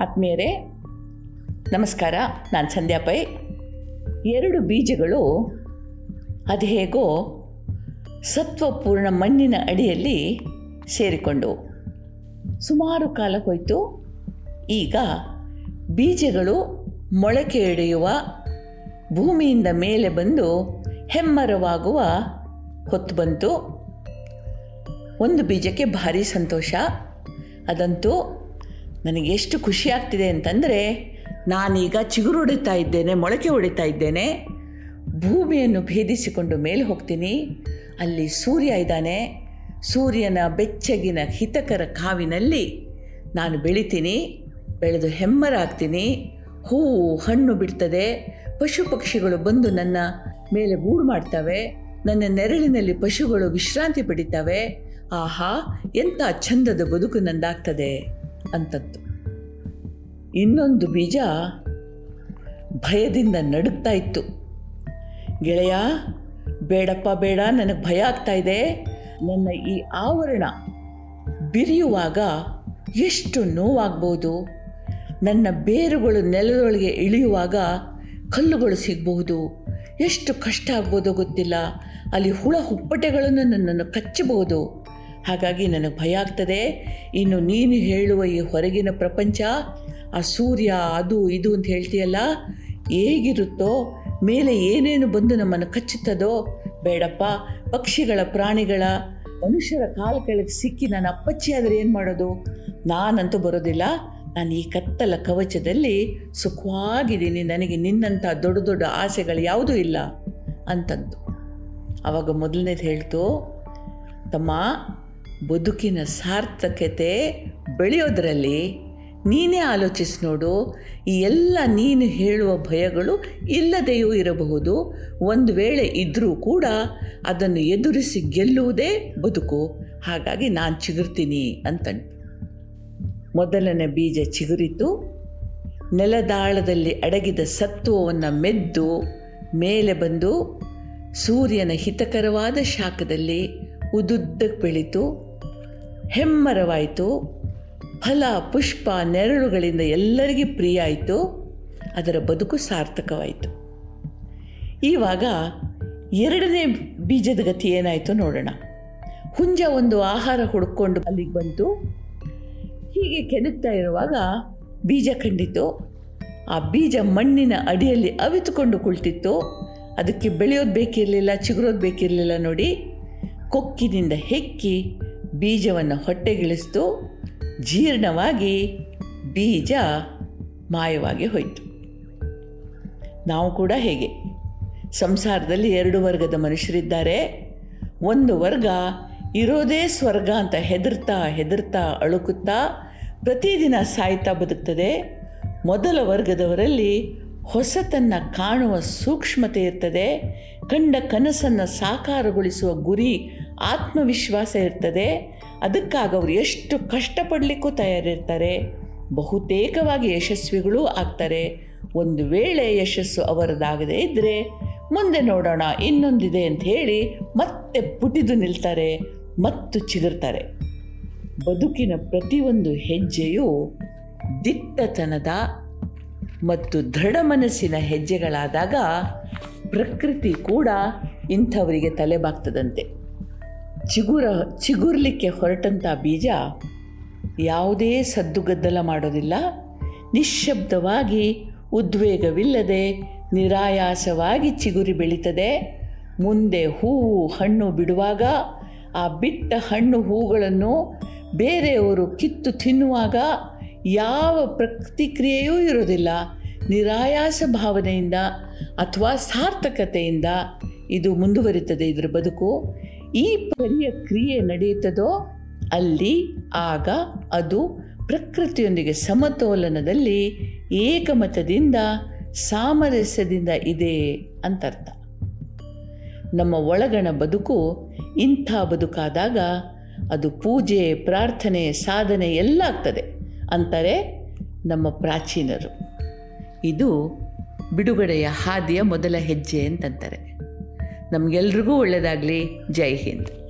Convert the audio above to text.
ಆತ್ಮೀಯರೇ, ನಮಸ್ಕಾರ. ನಾನು ಸಂಧ್ಯಾ ಪೈ. ಎರಡು ಬೀಜಗಳು ಅದು ಹೇಗೋ ಸತ್ವಪೂರ್ಣ ಮಣ್ಣಿನ ಅಡಿಯಲ್ಲಿ ಸೇರಿಕೊಂಡು ಸುಮಾರು ಕಾಲ ಹೋಯಿತು. ಈಗ ಬೀಜಗಳು ಮೊಳಕೆ ಎಡೆಯುವ ಭೂಮಿಯಿಂದ ಮೇಲೆ ಬಂದು ಹೆಮ್ಮರವಾಗುವ ಹೊತ್ತು ಬಂತು. ಒಂದು ಬೀಜಕ್ಕೆ ಭಾರಿ ಸಂತೋಷ. ಅದಂತೂ ನನಗೆ ಎಷ್ಟು ಖುಷಿ ಆಗ್ತಿದೆ ಅಂತಂದರೆ ನಾನೀಗ ಚಿಗುರು ಹೊಡಿತಾ ಇದ್ದೇನೆ, ಮೊಳಕೆ ಹೊಡಿತಾ ಇದ್ದೇನೆ. ಭೂಮಿಯನ್ನು ಭೇದಿಸಿಕೊಂಡು ಮೇಲೆ ಹೋಗ್ತೀನಿ. ಅಲ್ಲಿ ಸೂರ್ಯ ಇದ್ದಾನೆ. ಸೂರ್ಯನ ಬೆಚ್ಚಗಿನ ಹಿತಕರ ಕಾವಿನಲ್ಲಿ ನಾನು ಬೆಳಿತೀನಿ. ಬೆಳೆದು ಹೆಮ್ಮರಾಗ್ತೀನಿ. ಹೂವು ಹಣ್ಣು ಬಿಡ್ತದೆ. ಪಶು ಪಕ್ಷಿಗಳು ಬಂದು ನನ್ನ ಮೇಲೆ ಗೂಡು ಮಾಡ್ತವೆ. ನನ್ನ ನೆರಳಿನಲ್ಲಿ ಪಶುಗಳು ವಿಶ್ರಾಂತಿ ಪಡಿತವೆ. ಆಹಾ, ಎಂಥ ಚಂದದ ಬದುಕು ನಂದಾಗ್ತದೆ. ಅಂತದ್ದು. ಇನ್ನೊಂದು ಬೀಜ ಭಯದಿಂದ ನಡುಗ್ತಾ ಇತ್ತು. ಗೆಳೆಯ, ಬೇಡಪ್ಪ, ಬೇಡ, ನನಗೆ ಭಯ ಆಗ್ತಾ ಇದೆ. ನನ್ನ ಈ ಆವರಣ ಬಿರಿಯುವಾಗ ಎಷ್ಟು ನೋವಾಗ್ಬೋದು. ನನ್ನ ಬೇರುಗಳು ನೆಲದೊಳಗೆ ಇಳಿಯುವಾಗ ಕಲ್ಲುಗಳು ಸಿಗಬಹುದು. ಎಷ್ಟು ಕಷ್ಟ ಆಗ್ಬೋದೋ ಗೊತ್ತಿಲ್ಲ. ಅಲ್ಲಿ ಹುಳ, ಹುಪ್ಪಟೆಗಳನ್ನು ನನ್ನನ್ನು ಕಚ್ಚಬಹುದು. ಹಾಗಾಗಿ ನನಗೆ ಭಯ ಆಗ್ತದೆ. ಇನ್ನು ನೀನು ಹೇಳುವ ಈ ಹೊರಗಿನ ಪ್ರಪಂಚ, ಆ ಸೂರ್ಯ ಅದು ಇದು ಅಂತ ಹೇಳ್ತೀಯಲ್ಲ, ಹೇಗಿರುತ್ತೋ, ಮೇಲೆ ಏನೇನು ಬಂದು ನಮ್ಮನ್ನು ಕಚ್ಚುತ್ತದೋ, ಬೇಡಪ್ಪ, ಪಕ್ಷಿಗಳ ಪ್ರಾಣಿಗಳ, ಮನುಷ್ಯರ ಕಾಲು ಕೆಳಗೆ ಸಿಕ್ಕಿ ನಾನು ಅಪ್ಪಚ್ಚಿ ಆದರೆ ಏನು ಮಾಡೋದು? ನಾನಂತೂ ಬರೋದಿಲ್ಲ. ನಾನು ಈ ಕತ್ತಲ ಕವಚದಲ್ಲಿ ಸುಖವಾಗಿದ್ದೀನಿ. ನನಗೆ ನಿನ್ನಂಥ ದೊಡ್ಡ ದೊಡ್ಡ ಆಸೆಗಳು ಯಾವುದೂ ಇಲ್ಲ ಅಂತಂದು ಆವಾಗ ಮೊದಲನೇದು ಹೇಳ್ತು, ತಮ್ಮ ಬದುಕಿನ ಸಾರ್ಥಕತೆ ಬೆಳೆಯೋದರಲ್ಲಿ ನೀನೇ ಆಲೋಚಿಸಿ ನೋಡು. ಈ ಎಲ್ಲ ನೀನು ಹೇಳುವ ಭಯಗಳು ಇಲ್ಲದೆಯೂ ಇರಬಹುದು. ಒಂದು ವೇಳೆ ಇದ್ದರೂ ಕೂಡ ಅದನ್ನು ಎದುರಿಸಿ ಗೆಲ್ಲುವುದೇ ಬದುಕು. ಹಾಗಾಗಿ ನಾನು ಚಿಗುರ್ತೀನಿ ಅಂತ ಮೊದಲನೇ ಬೀಜ ಚಿಗುರಿತು. ನೆಲದಾಳದಲ್ಲಿ ಅಡಗಿದ ಸತ್ವವನ್ನು ಮೆದ್ದು ಮೇಲೆ ಬಂದು ಸೂರ್ಯನ ಹಿತಕರವಾದ ಶಾಖದಲ್ಲಿ ಉದುದ್ದಕ್ಕೆ ಬೆಳೀತು. ಹೆಮ್ಮರವಾಯಿತು. ಫಲ, ಪುಷ್ಪ, ನೆರಳುಗಳಿಂದ ಎಲ್ಲರಿಗೂ ಪ್ರಿಯ ಆಯಿತು ಅದರ ಬದುಕು ಸಾರ್ಥಕವಾಯಿತು. ಇವಾಗ ಎರಡನೇ ಬೀಜದ ಗತಿ ಏನಾಯಿತು ನೋಡೋಣ. ಹುಂಜ ಒಂದು ಆಹಾರ ಹುಡುಕೊಂಡು ಅಲ್ಲಿಗೆ ಬಂತು. ಹೀಗೆ ಕೆಣಕ್ತಾ ಇರುವಾಗ ಬೀಜ ಕಂಡಿತು. ಆ ಬೀಜ ಮಣ್ಣಿನ ಅಡಿಯಲ್ಲಿ ಅವಿತುಕೊಂಡು ಕುಳಿತಿತ್ತು. ಅದಕ್ಕೆ ಬೆಳೆಯೋದು ಬೇಕಿರಲಿಲ್ಲ, ಚಿಗುರೋದು ಬೇಕಿರಲಿಲ್ಲ ನೋಡಿ. ಕೊಕ್ಕಿನಿಂದ ಹೆಕ್ಕಿ ಬೀಜವನ್ನು ಹೊಟ್ಟೆಗಿಳಿಸ್ತು. ಜೀರ್ಣವಾಗಿ ಬೀಜ ಮಾಯವಾಗಿ ಹೋಯಿತು. ನಾವು ಕೂಡ ಹೇಗೆ? ಸಂಸಾರದಲ್ಲಿ ಎರಡು ವರ್ಗದ ಮನುಷ್ಯರಿದ್ದಾರೆ. ಒಂದು ವರ್ಗ ಇರೋದೇ ಸ್ವರ್ಗ ಅಂತ ಹೆದರ್ತಾ ಹೆದರ್ತಾ ಅಳುಕುತ್ತಾ ಪ್ರತಿದಿನ ಸಾಯ್ತಾ ಬದುಕ್ತದೆ. ಮೊದಲ ವರ್ಗದವರಲ್ಲಿ ಹೊಸತನ್ನು ಕಾಣುವ ಸೂಕ್ಷ್ಮತೆ ಇರ್ತದೆ. ಕಂಡ ಕನಸನ್ನು ಸಾಕಾರಗೊಳಿಸುವ ಗುರಿ ಆತ್ಮವಿಶ್ವಾಸ ಇರ್ತದೆ. ಅದಕ್ಕಾಗಿ ಅವರು ಎಷ್ಟು ಕಷ್ಟಪಡಲಿಕ್ಕೂ ತಯಾರಿರ್ತಾರೆ. ಬಹುತೇಕವಾಗಿ ಯಶಸ್ವಿಗಳೂ ಆಗ್ತಾರೆ. ಒಂದು ವೇಳೆ ಯಶಸ್ಸು ಅವರದಾಗದೇ ಇದ್ದರೆ ಮುಂದೆ ನೋಡೋಣ ಇನ್ನೊಂದಿದೆ ಅಂತ ಹೇಳಿ ಮತ್ತೆ ಪುಟಿದು ನಿಲ್ತಾರೆ, ಮತ್ತು ಚಿಗುರ್ತಾರೆ. ಬದುಕಿನ ಪ್ರತಿಯೊಂದು ಹೆಜ್ಜೆಯು ದಿಟ್ಟತನದ ಮತ್ತು ದೃಢ ಮನಸ್ಸಿನ ಹೆಜ್ಜೆಗಳಾದಾಗ ಪ್ರಕೃತಿ ಕೂಡ ಇಂಥವರಿಗೆ ತಲೆಬಾಗ್ತದಂತೆ. ಚಿಗುರ ಚಿಗುರ್ಲಿಕ್ಕೆ ಹೊರಟಂಥ ಬೀಜ ಯಾವುದೇ ಸದ್ದುಗದ್ದಲ ಮಾಡೋದಿಲ್ಲ. ನಿಶ್ಶಬ್ದವಾಗಿ ಉದ್ವೇಗವಿಲ್ಲದೆ ನಿರಾಯಾಸವಾಗಿ ಚಿಗುರಿ ಬೆಳೀತದೆ. ಮುಂದೆ ಹೂವು ಹಣ್ಣು ಬಿಡುವಾಗ ಆ ಬಿಟ್ಟ ಹಣ್ಣು ಹೂಗಳನ್ನು ಬೇರೆಯವರು ಕಿತ್ತು ತಿನ್ನುವಾಗ ಯಾವ ಪ್ರತಿಕ್ರಿಯೆಯೂ ಇರೋದಿಲ್ಲ ನಿರಾಯಾಸ ಭಾವನೆಯಿಂದ ಅಥವಾ ಸಾರ್ಥಕತೆಯಿಂದ ಇದು ಮುಂದುವರಿತದೆ ಇದರ ಬದುಕು. ಈ ಪರಿಯ ಕ್ರಿಯೆ ನಡೆಯುತ್ತದೋ ಅಲ್ಲಿ ಆಗ ಅದು ಪ್ರಕೃತಿಯೊಂದಿಗೆ ಸಮತೋಲನದಲ್ಲಿ ಏಕಮತದಿಂದ ಸಾಮರಸ್ಯದಿಂದ ಇದೆ ಅಂತರ್ಥ. ನಮ್ಮ ಒಳಗಣ ಬದುಕು ಇಂಥ ಬದುಕಾದಾಗ ಅದು ಪೂಜೆ, ಪ್ರಾರ್ಥನೆ, ಸಾಧನೆ ಎಲ್ಲ ಆಗ್ತದೆ ಅಂತಾರೆ ನಮ್ಮ ಪ್ರಾಚೀನರು. ಇದು ಬಿಡುಗಡೆಯ ಹಾದಿಯ ಮೊದಲ ಹೆಜ್ಜೆ ಅಂತಂತಾರೆ. ನಮಗೆಲ್ರಿಗೂ ಒಳ್ಳೆಯದಾಗಲಿ ಜೈ ಹಿಂದ್.